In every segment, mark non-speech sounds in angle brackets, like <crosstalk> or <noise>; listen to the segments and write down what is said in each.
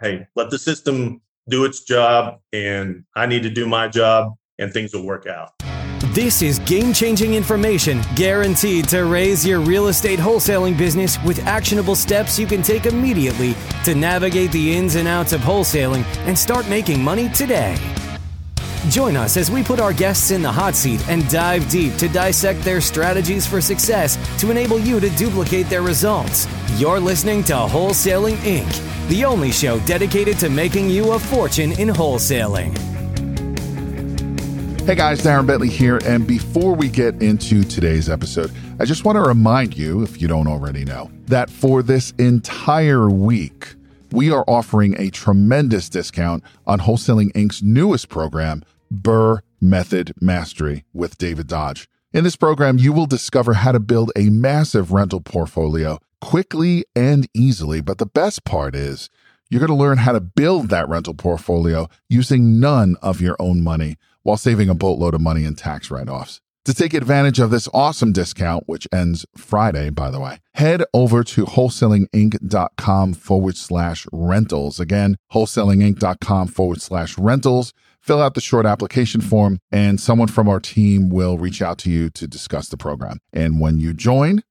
hey, let the system do its job and I need to do my job and things will work out. This is game changing information guaranteed to raise your real estate wholesaling business with actionable steps you can take immediately to navigate the ins and outs of wholesaling and start making money today. Join us as we put our guests in the hot seat and dive deep to dissect their strategies for success to enable you to duplicate their results. You're listening to Wholesaling Inc., the only show dedicated to making you a fortune in wholesaling. Hey guys, Darren Bentley here. And before we get into today's episode, I just want to remind you, if you don't already know, that for this entire week, we are offering a tremendous discount on Wholesaling Inc.'s newest program, Burr Method Mastery with David Dodge. In this program, you will discover how to build a massive rental portfolio quickly and easily. But the best part is, you're going to learn how to build that rental portfolio using none of your own money while saving a boatload of money in tax write offs. To take advantage of this awesome discount, which ends Friday, by the way, head over to wholesalinginc.com forward slash rentals. Again, wholesalinginc.com forward slash rentals. Fill out the short application form, and someone from our team will reach out to you to discuss the program. And when you join,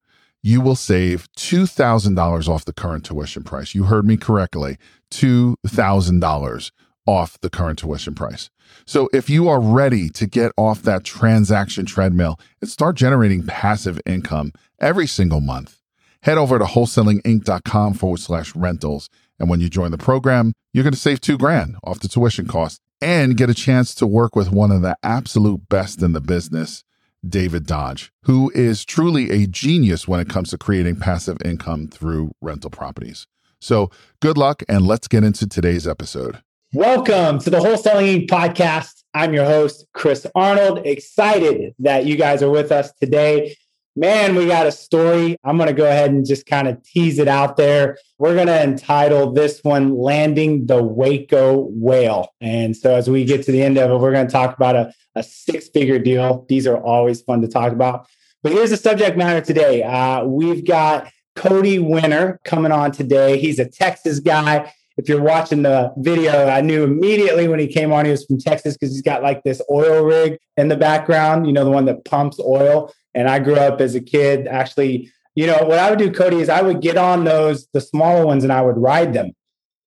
you will save $2,000 off the current tuition price. You heard me correctly $2,000 off the current tuition price. So if you are ready to get off that transaction treadmill and start generating passive income every single month, head over to wholesalinginc.com forward slash rentals. And when you join the program, you're going to save two grand off the tuition cost and get a chance to work with one of the absolute best in the business, David Dodge, who is truly a genius when it comes to creating passive income through rental properties. So good luck and let's get into today's episode. Welcome to the Wholesaling Inc. podcast. I'm your host, Chris Arnold. Excited that you guys are with us today. Man, we got a story. I'm going to go ahead and just kind of tease it out there. We're going to entitle this one Landing the Waco Whale. And so, as we get to the end of it, we're going to talk about a, a six figure deal. These are always fun to talk about. But here's the subject matter today. Uh, we've got Cody Winter coming on today. He's a Texas guy if you're watching the video, I knew immediately when he came on, he was from Texas because he's got like this oil rig in the background, you know, the one that pumps oil. And I grew up as a kid actually, you know, what I would do, Cody, is I would get on those, the smaller ones, and I would ride them.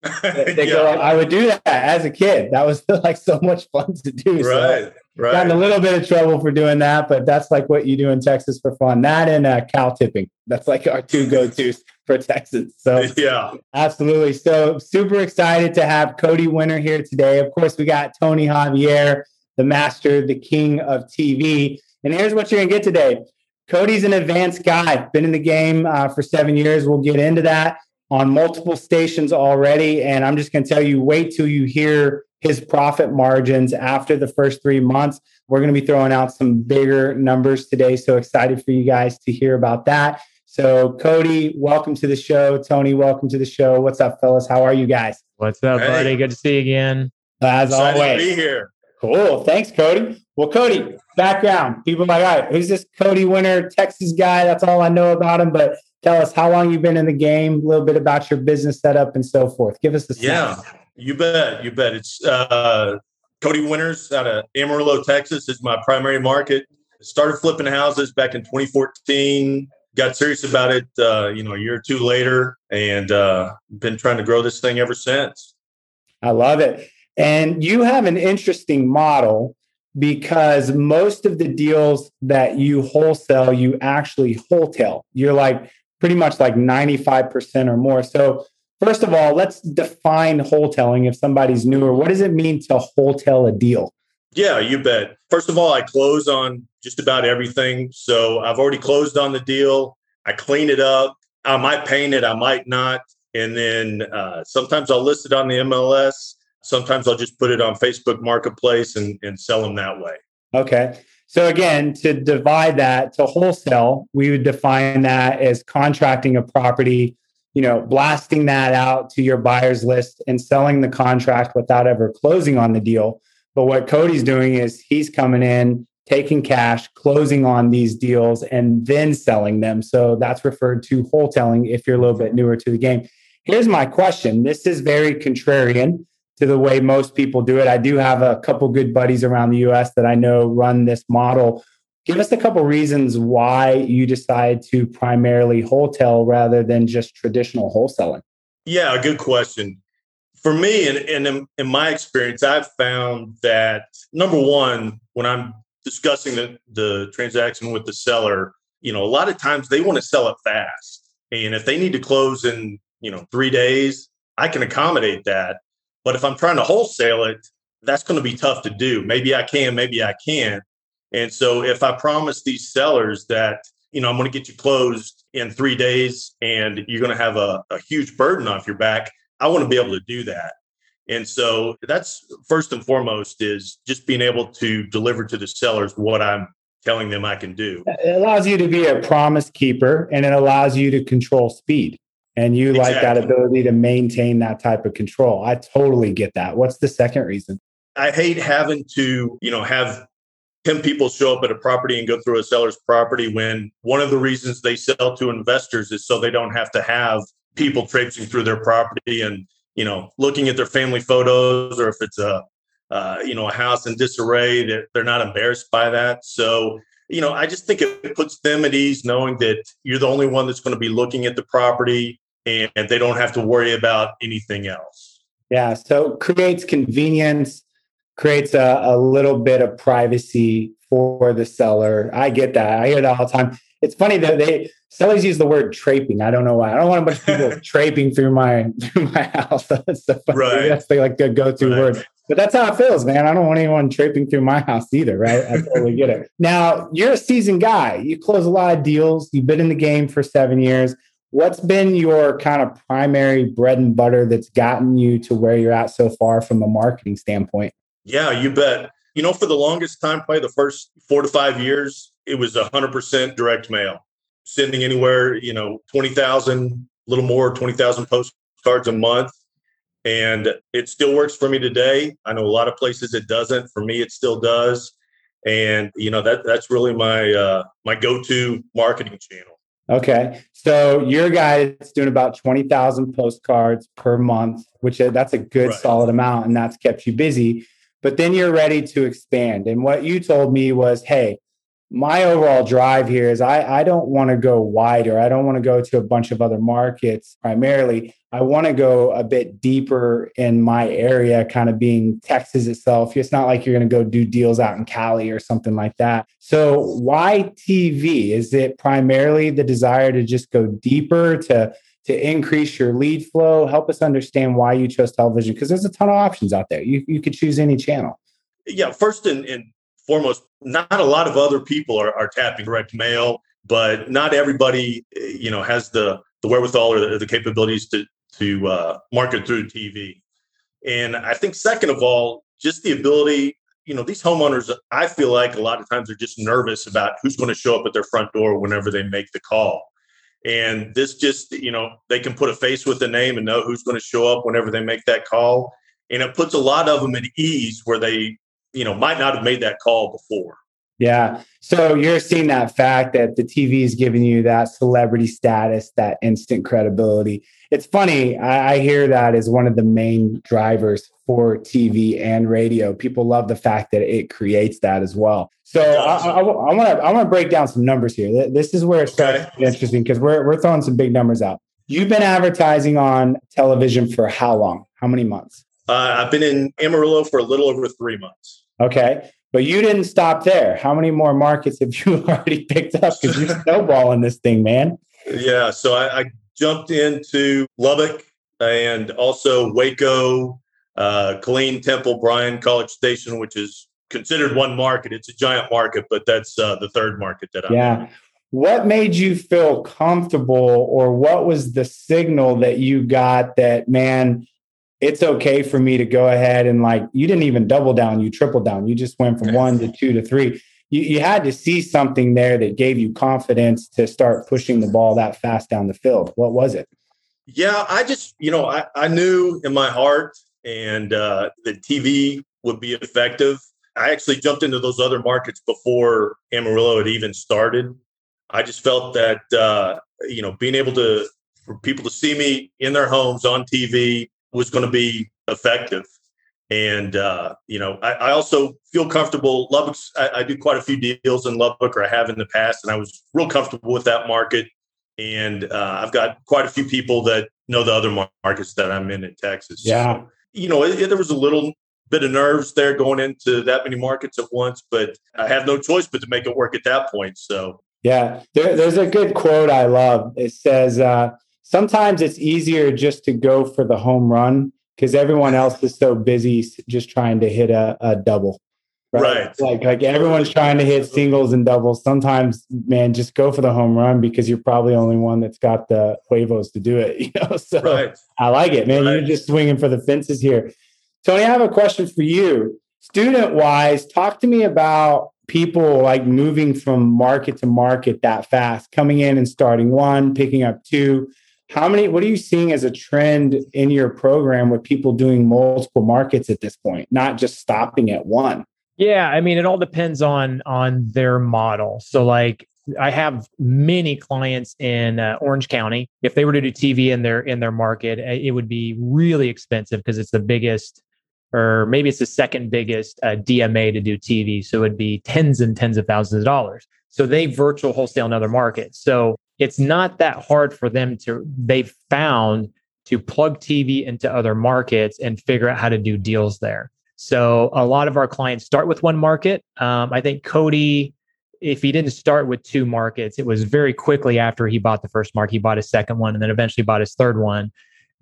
<laughs> they yeah. go, I would do that as a kid. That was <laughs> like so much fun to do. Right. So right. Got in a little bit of trouble for doing that, but that's like what you do in Texas for fun. That and uh, cow tipping. That's like our two go tos for Texas. So <laughs> yeah, absolutely. So super excited to have Cody Winter here today. Of course, we got Tony Javier, the master, the king of TV. And here's what you're gonna get today. Cody's an advanced guy, been in the game uh, for seven years. We'll get into that on multiple stations already. And I'm just going to tell you wait till you hear his profit margins after the first three months. We're going to be throwing out some bigger numbers today. So excited for you guys to hear about that. So, Cody, welcome to the show. Tony, welcome to the show. What's up, fellas? How are you guys? What's up, hey. buddy? Good to see you again. As Excited always. To be here. Cool. Thanks, Cody. Well, Cody, background. People are like, all right, who's this Cody Winter, Texas guy? That's all I know about him. But tell us how long you've been in the game, a little bit about your business setup and so forth. Give us the Yeah, you bet. You bet. It's uh, Cody Winters out of Amarillo, Texas is my primary market. Started flipping houses back in 2014 got serious about it, uh, you know, a year or two later, and uh, been trying to grow this thing ever since. I love it. And you have an interesting model because most of the deals that you wholesale, you actually wholetail. You're like pretty much like 95% or more. So, first of all, let's define wholetailing if somebody's newer. What does it mean to wholetail a deal? Yeah, you bet. First of all, I close on just about everything. So I've already closed on the deal. I clean it up. I might paint it, I might not. And then uh, sometimes I'll list it on the MLS. Sometimes I'll just put it on Facebook Marketplace and, and sell them that way. Okay. So again, to divide that to wholesale, we would define that as contracting a property, you know, blasting that out to your buyer's list and selling the contract without ever closing on the deal. But what Cody's doing is he's coming in, taking cash, closing on these deals, and then selling them. So that's referred to wholetailing if you're a little bit newer to the game. here's my question. This is very contrarian to the way most people do it. I do have a couple good buddies around the US that I know run this model. Give us a couple reasons why you decide to primarily wholetail rather than just traditional wholesaling. Yeah, a good question. For me, and, and in, in my experience, I've found that number one, when I'm discussing the, the transaction with the seller, you know, a lot of times they want to sell it fast. And if they need to close in, you know, three days, I can accommodate that. But if I'm trying to wholesale it, that's going to be tough to do. Maybe I can, maybe I can't. And so if I promise these sellers that, you know, I'm going to get you closed in three days and you're going to have a, a huge burden off your back, I want to be able to do that. And so that's first and foremost is just being able to deliver to the sellers what I'm telling them I can do. It allows you to be a promise keeper and it allows you to control speed. And you exactly. like that ability to maintain that type of control. I totally get that. What's the second reason? I hate having to, you know, have 10 people show up at a property and go through a seller's property when one of the reasons they sell to investors is so they don't have to have people traipsing through their property and you know looking at their family photos or if it's a uh, you know a house in disarray they're, they're not embarrassed by that. So you know i just think it puts them at ease knowing that you're the only one that's going to be looking at the property and they don't have to worry about anything else. Yeah so creates convenience creates a, a little bit of privacy for the seller. I get that. I hear that all the time. It's funny that they sellers use the word traiping. I don't know why. I don't want a bunch of people <laughs> traiping through my through my house. <laughs> That's so right. That's the, like the go-to right. word. But that's how it feels, man. I don't want anyone traiping through my house either, right? I totally get it. <laughs> Now, you're a seasoned guy. You close a lot of deals. You've been in the game for seven years. What's been your kind of primary bread and butter that's gotten you to where you're at so far from a marketing standpoint? Yeah, you bet. You know, for the longest time, probably the first four to five years, it was 100% direct mail, sending anywhere, you know, 20,000, a little more, 20,000 postcards a month. And it still works for me today. I know a lot of places it doesn't. For me, it still does. And, you know, that that's really my uh, my go-to marketing channel. Okay. So your guy is doing about 20,000 postcards per month, which uh, that's a good right. solid amount. And that's kept you busy but then you're ready to expand. And what you told me was, hey, my overall drive here is I, I don't want to go wider. I don't want to go to a bunch of other markets primarily. I want to go a bit deeper in my area, kind of being Texas itself. It's not like you're going to go do deals out in Cali or something like that. So, why TV? Is it primarily the desire to just go deeper, to to increase your lead flow? Help us understand why you chose television because there's a ton of options out there. You, you could choose any channel. Yeah, first and, and foremost, not a lot of other people are, are tapping direct mail, but not everybody, you know, has the the wherewithal or the, the capabilities to to uh, market through TV. And I think second of all, just the ability, you know, these homeowners, I feel like a lot of times they're just nervous about who's going to show up at their front door whenever they make the call. And this just, you know, they can put a face with the name and know who's going to show up whenever they make that call. And it puts a lot of them at ease where they, you know, might not have made that call before. Yeah. So you're seeing that fact that the TV is giving you that celebrity status, that instant credibility. It's funny. I, I hear that as one of the main drivers for TV and radio. People love the fact that it creates that as well. So I want to I want to break down some numbers here. This is where it starts okay. interesting because we're we're throwing some big numbers out. You've been advertising on television for how long? How many months? Uh, I've been in Amarillo for a little over three months. Okay. But you didn't stop there. How many more markets have you <laughs> already picked up? Because you're snowballing this thing, man. Yeah. So I, I, jumped into Lubbock and also Waco, uh, Killeen, Temple, Bryan, College Station, which is considered one market. It's a giant market, but that's uh, the third market that I'm yeah. In. What made you feel comfortable, or what was the signal that you got that, man, it's okay for me to go ahead and like you didn't even double down, you triple down. You just went from one to two to three. You, you had to see something there that gave you confidence to start pushing the ball that fast down the field. What was it? Yeah, I just, you know, I, I knew in my heart and uh, that TV would be effective. I actually jumped into those other markets before Amarillo had even started. I just felt that, uh, you know, being able to for people to see me in their homes on TV was going to be effective. And uh, you know, I, I, also feel comfortable. Lubbock's I, I, do quite a few deals in Lubbock, or I have in the past, and I was real comfortable with that market. And uh, I've got quite a few people that know the other markets that I'm in in Texas. Yeah, so, you know, it, it, there was a little bit of nerves there going into that many markets at once, but I have no choice but to make it work at that point. So yeah, there, there's a good quote I love. It says, uh, "Sometimes it's easier just to go for the home run." because everyone else is so busy just trying to hit a, a double. Right? right. Like like everyone's trying to hit singles and doubles. Sometimes, man, just go for the home run because you're probably the only one that's got the huevos to do it. <laughs> You know, so right. I like it, man. Right. You're just swinging for the fences here. Tony, I have a question for you. Student wise, talk to me about people like moving from market to market that fast, coming in and starting one, picking up two how many what are you seeing as a trend in your program with people doing multiple markets at this point not just stopping at one? Yeah i mean it all depends on on their model. So like i have many clients in uh, orange county. If they were to do tv in their in their market eh, it would be really expensive because it's the biggest or maybe it's the second biggest uh, dma to do tv so it'd be tens and tens of thousands of dollars. So they virtual wholesale in other markets. So it's not that hard for them to they've found to plug TV into other markets and figure out how to do deals there. So a lot of our clients start with one market. Um, I think Cody, if he didn't start with two markets, it was very quickly after he bought the first market, he bought his second one, and then eventually bought his third one.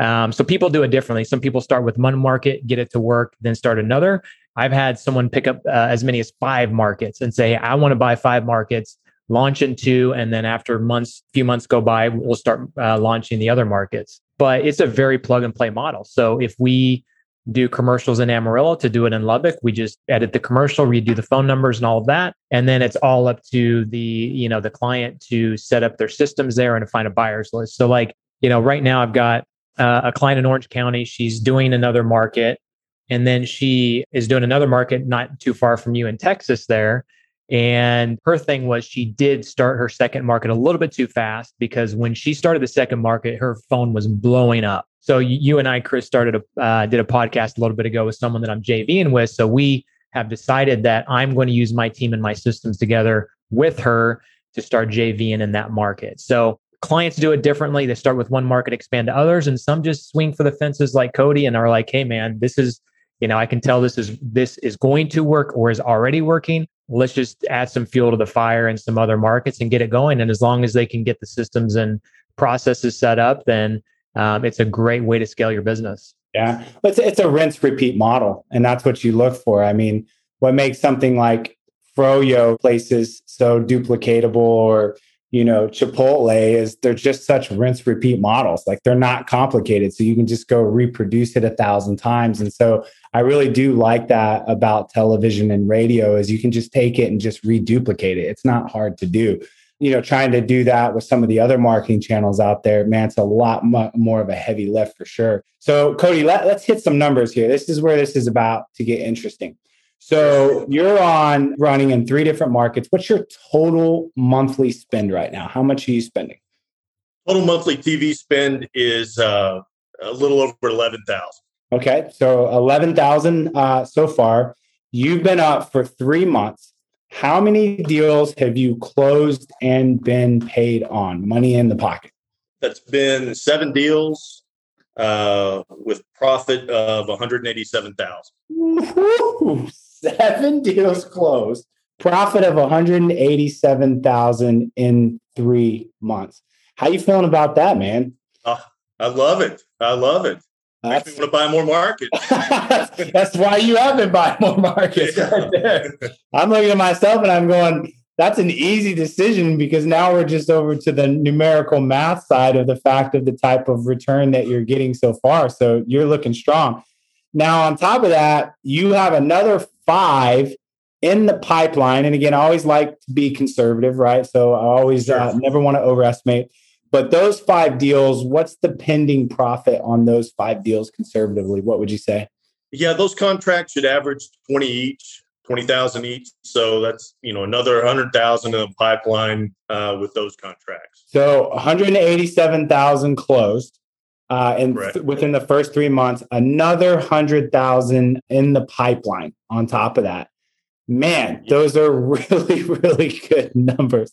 Um, so people do it differently. Some people start with one market, get it to work, then start another. I've had someone pick up uh, as many as five markets and say, I want to buy five markets launch into, and then after months, few months go by, we'll start uh, launching the other markets. But it's a very plug and play model. So if we do commercials in Amarillo to do it in Lubbock, we just edit the commercial, redo the phone numbers and all of that, and then it's all up to the you know the client to set up their systems there and find a buyers list. So like you know right now I've got uh, a client in Orange County. She's doing another market. And then she is doing another market not too far from you in Texas there. And her thing was she did start her second market a little bit too fast because when she started the second market, her phone was blowing up. So you and I, Chris, started a uh, did a podcast a little bit ago with someone that I'm JVing with. So we have decided that I'm going to use my team and my systems together with her to start JVing in that market. So clients do it differently. They start with one market, expand to others, and some just swing for the fences like Cody and are like, "Hey, man, this is." You know, I can tell this is this is going to work or is already working let's just add some fuel to the fire in some other markets and get it going. And as long as they can get the systems and processes set up, then um, it's a great way to scale your business. Yeah, it's it's a rinse repeat model, and that's what you look for. I mean, what makes something like Froyo places so duplicatable or you know, Chipotle is they're just such rinse repeat models. Like they're not complicated. So you can just go reproduce it a thousand times. And so I really do like that about television and radio is you can just take it and just reduplicate it. It's not hard to do. You know, trying to do that with some of the other marketing channels out there, man, it's a lot more of a heavy lift for sure. So, Cody, let, let's hit some numbers here. This is where this is about to get interesting. So you're on running in three different markets. What's your total monthly spend right now? How much are you spending? Total monthly TV spend is uh, a little over eleven thousand. Okay, so eleven thousand uh, so far. You've been up for three months. How many deals have you closed and been paid on? Money in the pocket. That's been seven deals uh, with profit of one hundred eighty-seven thousand seven <laughs> deals closed, profit of 187,000 in three months. How you feeling about that, man? Uh, I love it. I love it. That's, Makes me want to buy more markets. <laughs> that's why you have been buying more markets yeah. right there. I'm looking at myself and I'm going, that's an easy decision because now we're just over to the numerical math side of the fact of the type of return that you're getting so far. So you're looking strong. Now, on top of that, you have another five in the pipeline. And again, I always like to be conservative, right? So I always sure. uh, never want to overestimate. But those five deals, what's the pending profit on those five deals conservatively? What would you say? Yeah, those contracts should average 20 each, 20,000 each. So that's, you know, another 100,000 in the pipeline uh, with those contracts. So 187,000 closed uh, and th- within the first three months, another 100,000 in the pipeline on top of that. Man, those are <laughs> really, really good numbers.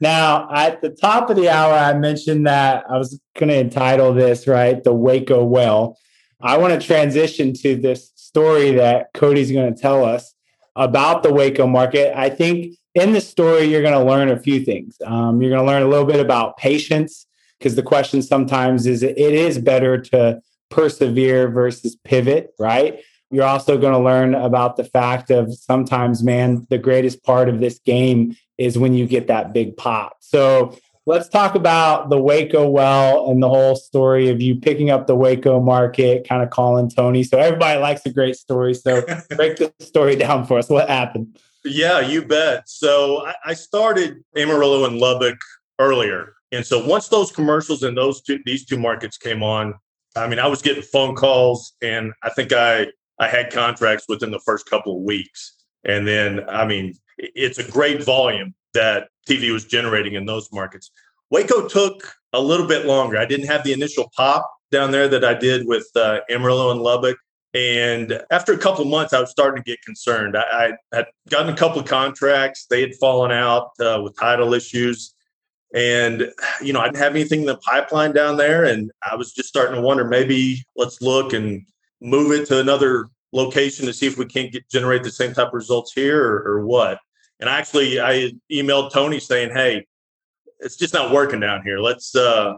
Now, at the top of the hour, I mentioned that I was going to entitle this, right? The Waco Whale. I want to transition to this story that Cody's going to tell us about the Waco market. I think in the story, you're going to learn a few things. Um, you're going to learn a little bit about patience, because the question sometimes is it is better to persevere versus pivot, right? You're also going to learn about the fact of sometimes, man, the greatest part of this game is when you get that big pop. So let's talk about the Waco whale and the whole story of you picking up the Waco market, kind of calling Tony. So everybody likes a great story. So <laughs> break the story down for us. What happened? Yeah, you bet. So I started Amarillo and Lubbock earlier. And so once those commercials and those two these two markets came on, I mean, I was getting phone calls and I think I I had contracts within the first couple of weeks. And then, I mean, it's a great volume that TV was generating in those markets. Waco took a little bit longer. I didn't have the initial pop down there that I did with uh, Amarillo and Lubbock. And after a couple of months, I was starting to get concerned. I, I, had gotten a couple of contracts. They had fallen out uh, with title issues. And, you know, I didn't have anything in the pipeline down there. And I was just starting to wonder maybe let's look and move it to another location to see if we can't get, generate the same type of results here or, or what. And actually, I emailed Tony saying, "Hey, it's just not working down here. Let's uh,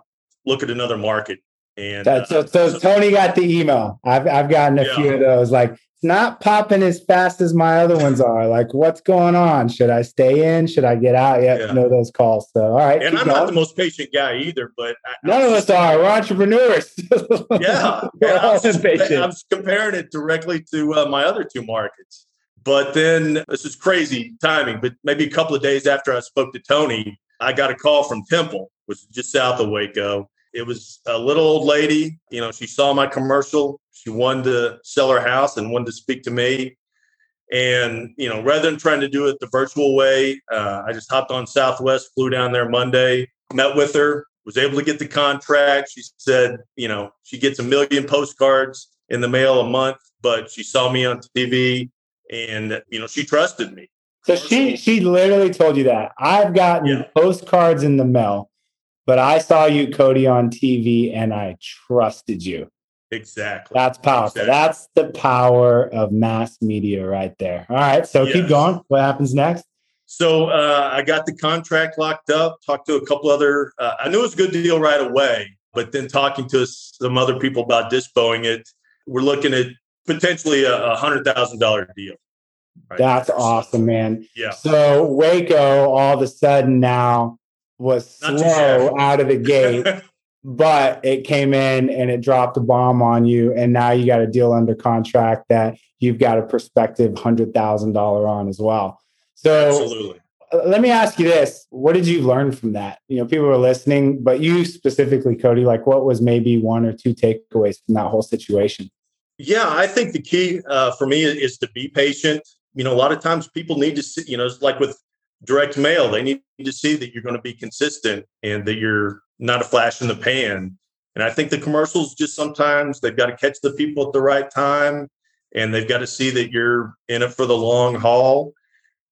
look at another market." And uh, so, so, Tony got the email. I've I've gotten a yeah. few of those. Like not popping as fast as my other ones are. Like, what's going on? Should I stay in? Should I get out? Yet yeah. know those calls. So, all right. And I'm going. not the most patient guy either, but I, none of us are. We're entrepreneurs. <laughs> yeah, <laughs> We're all I, was, I was comparing it directly to uh, my other two markets. But then this is crazy timing. But maybe a couple of days after I spoke to Tony, I got a call from Temple, which is just south of Waco. It was a little old lady. You know, she saw my commercial. She wanted to sell her house and wanted to speak to me. And, you know, rather than trying to do it the virtual way, uh, I just hopped on Southwest, flew down there Monday, met with her, was able to get the contract. She said, you know, she gets a million postcards in the mail a month, but she saw me on TV and, you know, she trusted me. So she she literally told you that. I've gotten yeah. postcards in the mail but I saw you, Cody, on TV and I trusted you. Exactly. That's powerful. Exactly. That's the power of mass media right there. All right. So yes. keep going. What happens next? So uh, I got the contract locked up, talked to a couple other, uh, I knew it was a good deal right away, but then talking to some other people about dispoing it, we're looking at potentially a $100,000 deal. Right That's there. awesome, man. Yeah. So Waco, all of a sudden now, was slow out of the gate, <laughs> but it came in and it dropped a bomb on you. And now you got a deal under contract that you've got a prospective $100,000 on as well. So, Absolutely. Let me ask you this. What did you learn from that? You know, people were listening, but you specifically, Cody, like what was maybe one or two takeaways from that whole situation? Yeah, I think the key uh, for me is to be patient. You know, a lot of times people need to see, you know, it's like with direct mail. They need to see that you're going to be consistent and that you're not a flash in the pan. And I think the commercials just sometimes they've got to catch the people at the right time and they've got to see that you're in it for the long haul.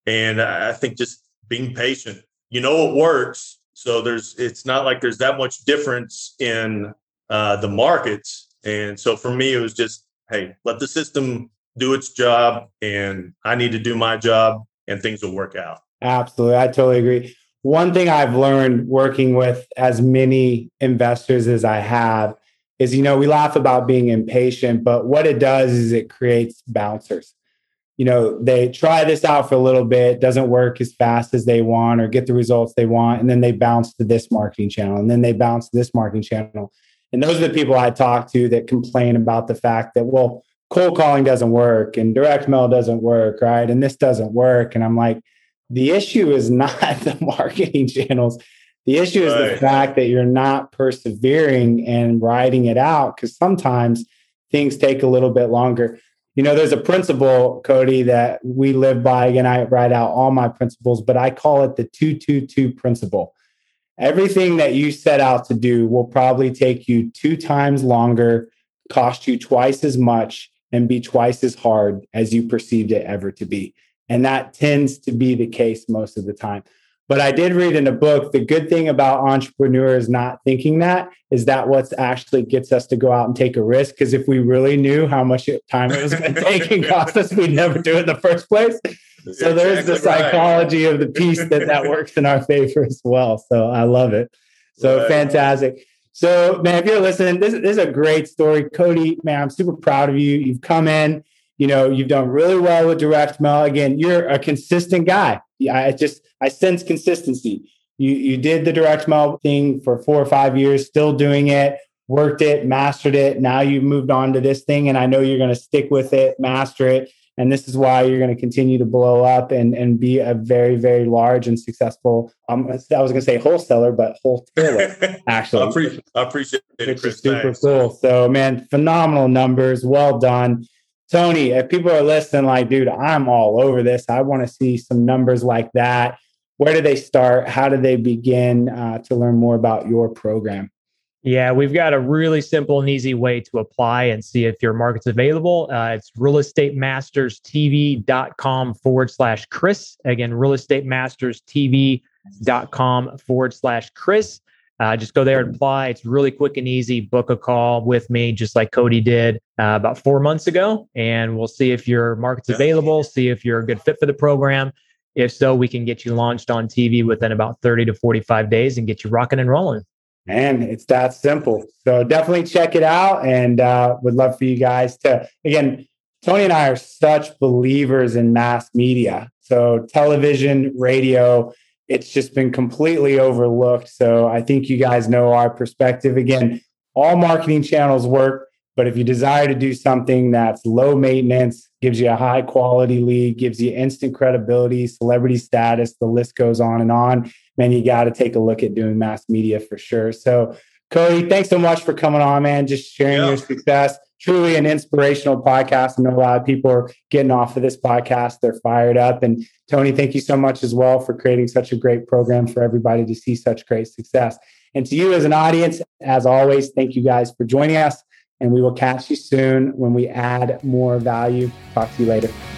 And I think just being patient, you know, it works. So there's, it's not like there's that much difference in uh, the markets. And so for me, it was just, hey, let the system do its job and I need to do my job and things will work out. Absolutely. I totally agree. One thing I've learned working with as many investors as I have is, you know, we laugh about being impatient, but what it does is it creates bouncers. You know, they try this out for a little bit, doesn't work as fast as they want or get the results they want. And then they bounce to this marketing channel and then they bounce to this marketing channel. And those are the people I talk to that complain about the fact that, well, cold calling doesn't work and direct mail doesn't work, right? And this doesn't work. And I'm like, the issue is not <laughs> the marketing channels. The issue is right. the fact that you're not persevering and writing it out because sometimes things take a little bit longer. you know, there's a principle, Cody, that we live by. Again, I write out all my principles, but I call it the 222 principle. Everything that you set out to do will probably take you two times longer, cost you twice as much, and be twice as hard as you perceived it ever to be. And that tends to be the case most of the time. But I did read in a book the good thing about entrepreneurs not thinking that is that what actually gets us to go out and take a risk. Because if we really knew how much time it was going <laughs> to take and cost us, we'd never do it in the first place. So there's the psychology of the piece that that works in our favor as well. So I love it. So fantastic. So man, if you're listening, this, this is a great story, Cody. Man, I'm super proud of you. You've come in you know you've done really well with direct mail. Again you're a consistent guy. I just i sense consistency. You you did the direct mail thing for four or five years still doing it worked it mastered it. Now you've moved on to this thing and i know you're going to stick with it master it and this is why you're going to continue to blow up and, and be a very very large and successful um, i was going to say wholesaler but wholetailer <laughs> actually. I appreciate, I appreciate it Chris, super thanks. cool. So man phenomenal numbers. Well done Tony, if people are listening, like, dude, I'm all over this. I want to see some numbers like that. Where do they start? How do they begin uh, to learn more about your program? Yeah, we've got a really simple and easy way to apply and see if your market's available. Uh, it's realestatemasterstv.com forward slash Chris. Again, realestatemasterstv.com forward slash Chris. Uh, just go there and apply. It's really quick and easy. Book a call with me, just like Cody did uh, about four months ago, and we'll see if your market's available, see if you're a good fit for the program. If so, we can get you launched on TV within about 30 to 45 days and get you rocking and rolling. Man, it's that simple. So definitely check it out and uh, would love for you guys to, again, Tony and I are such believers in mass media. So television, radio, it's just been completely overlooked. So I think you guys know our perspective. Again, all marketing channels work, but if you desire to do something that's low maintenance, gives you a high quality lead, gives you instant credibility, celebrity status, the list goes on and on, man, you got to take a look at doing mass media for sure. So, Cody, thanks so much for coming on, man, just sharing yeah. your success truly an inspirational podcast. I know a lot of people are getting off of this podcast. They're fired up. And Tony, thank you so much as well for creating such a great program for everybody to see such great success. And to you as an audience, as always, thank you guys for joining us. And we will catch you soon when we add more value. Talk to you later.